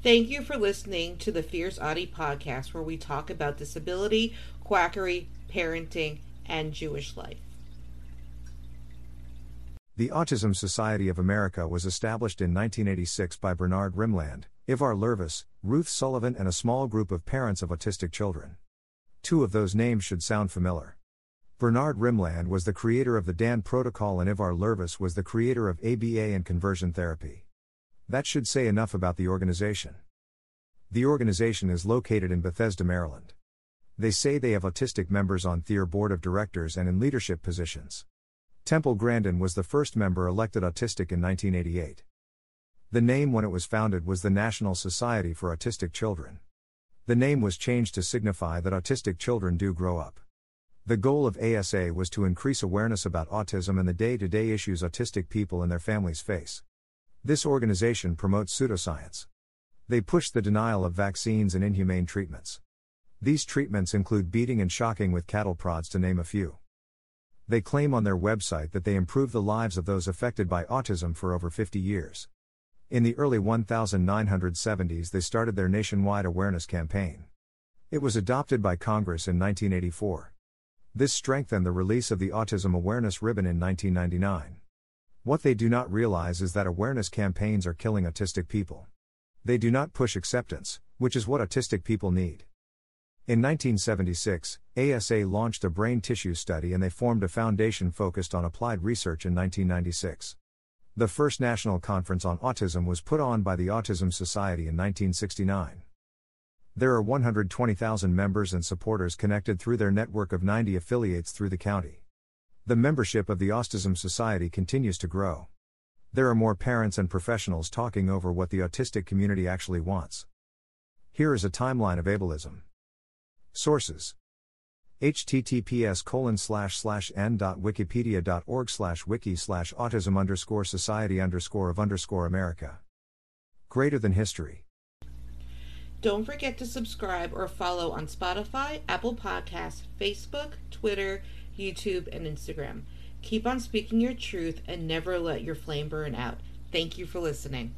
Thank you for listening to the Fierce Autie podcast, where we talk about disability, quackery, parenting, and Jewish life. The Autism Society of America was established in 1986 by Bernard Rimland, Ivar Lovaas, Ruth Sullivan, and a small group of parents of autistic children. Two of those names should sound familiar. Bernard Rimland was the creator of the DAN protocol, and Ivar Lovaas was the creator of ABA and conversion therapy. That should say enough about the organization. The organization is located in Bethesda, Maryland. They say they have autistic members on their board of directors and in leadership positions. Temple Grandin was the first member elected autistic in 1988. The name when it was founded was the National Society for Autistic Children. The name was changed to signify that autistic children do grow up. The goal of ASA was to increase awareness about autism and the day to day issues autistic people and their families face. This organization promotes pseudoscience. They push the denial of vaccines and inhumane treatments. These treatments include beating and shocking with cattle prods, to name a few. They claim on their website that they improve the lives of those affected by autism for over 50 years. In the early 1970s, they started their nationwide awareness campaign. It was adopted by Congress in 1984. This strengthened the release of the Autism Awareness Ribbon in 1999. What they do not realize is that awareness campaigns are killing autistic people. They do not push acceptance, which is what autistic people need. In 1976, ASA launched a brain tissue study and they formed a foundation focused on applied research in 1996. The first national conference on autism was put on by the Autism Society in 1969. There are 120,000 members and supporters connected through their network of 90 affiliates through the county. The membership of the Autism Society continues to grow. There are more parents and professionals talking over what the autistic community actually wants. Here is a timeline of ableism. Sources https colon slash slash n.wikipedia.org slash wiki slash autism underscore society underscore of underscore America. Greater than history. Don't forget to subscribe or follow on Spotify, Apple Podcasts, Facebook, Twitter, YouTube, and Instagram. Keep on speaking your truth and never let your flame burn out. Thank you for listening.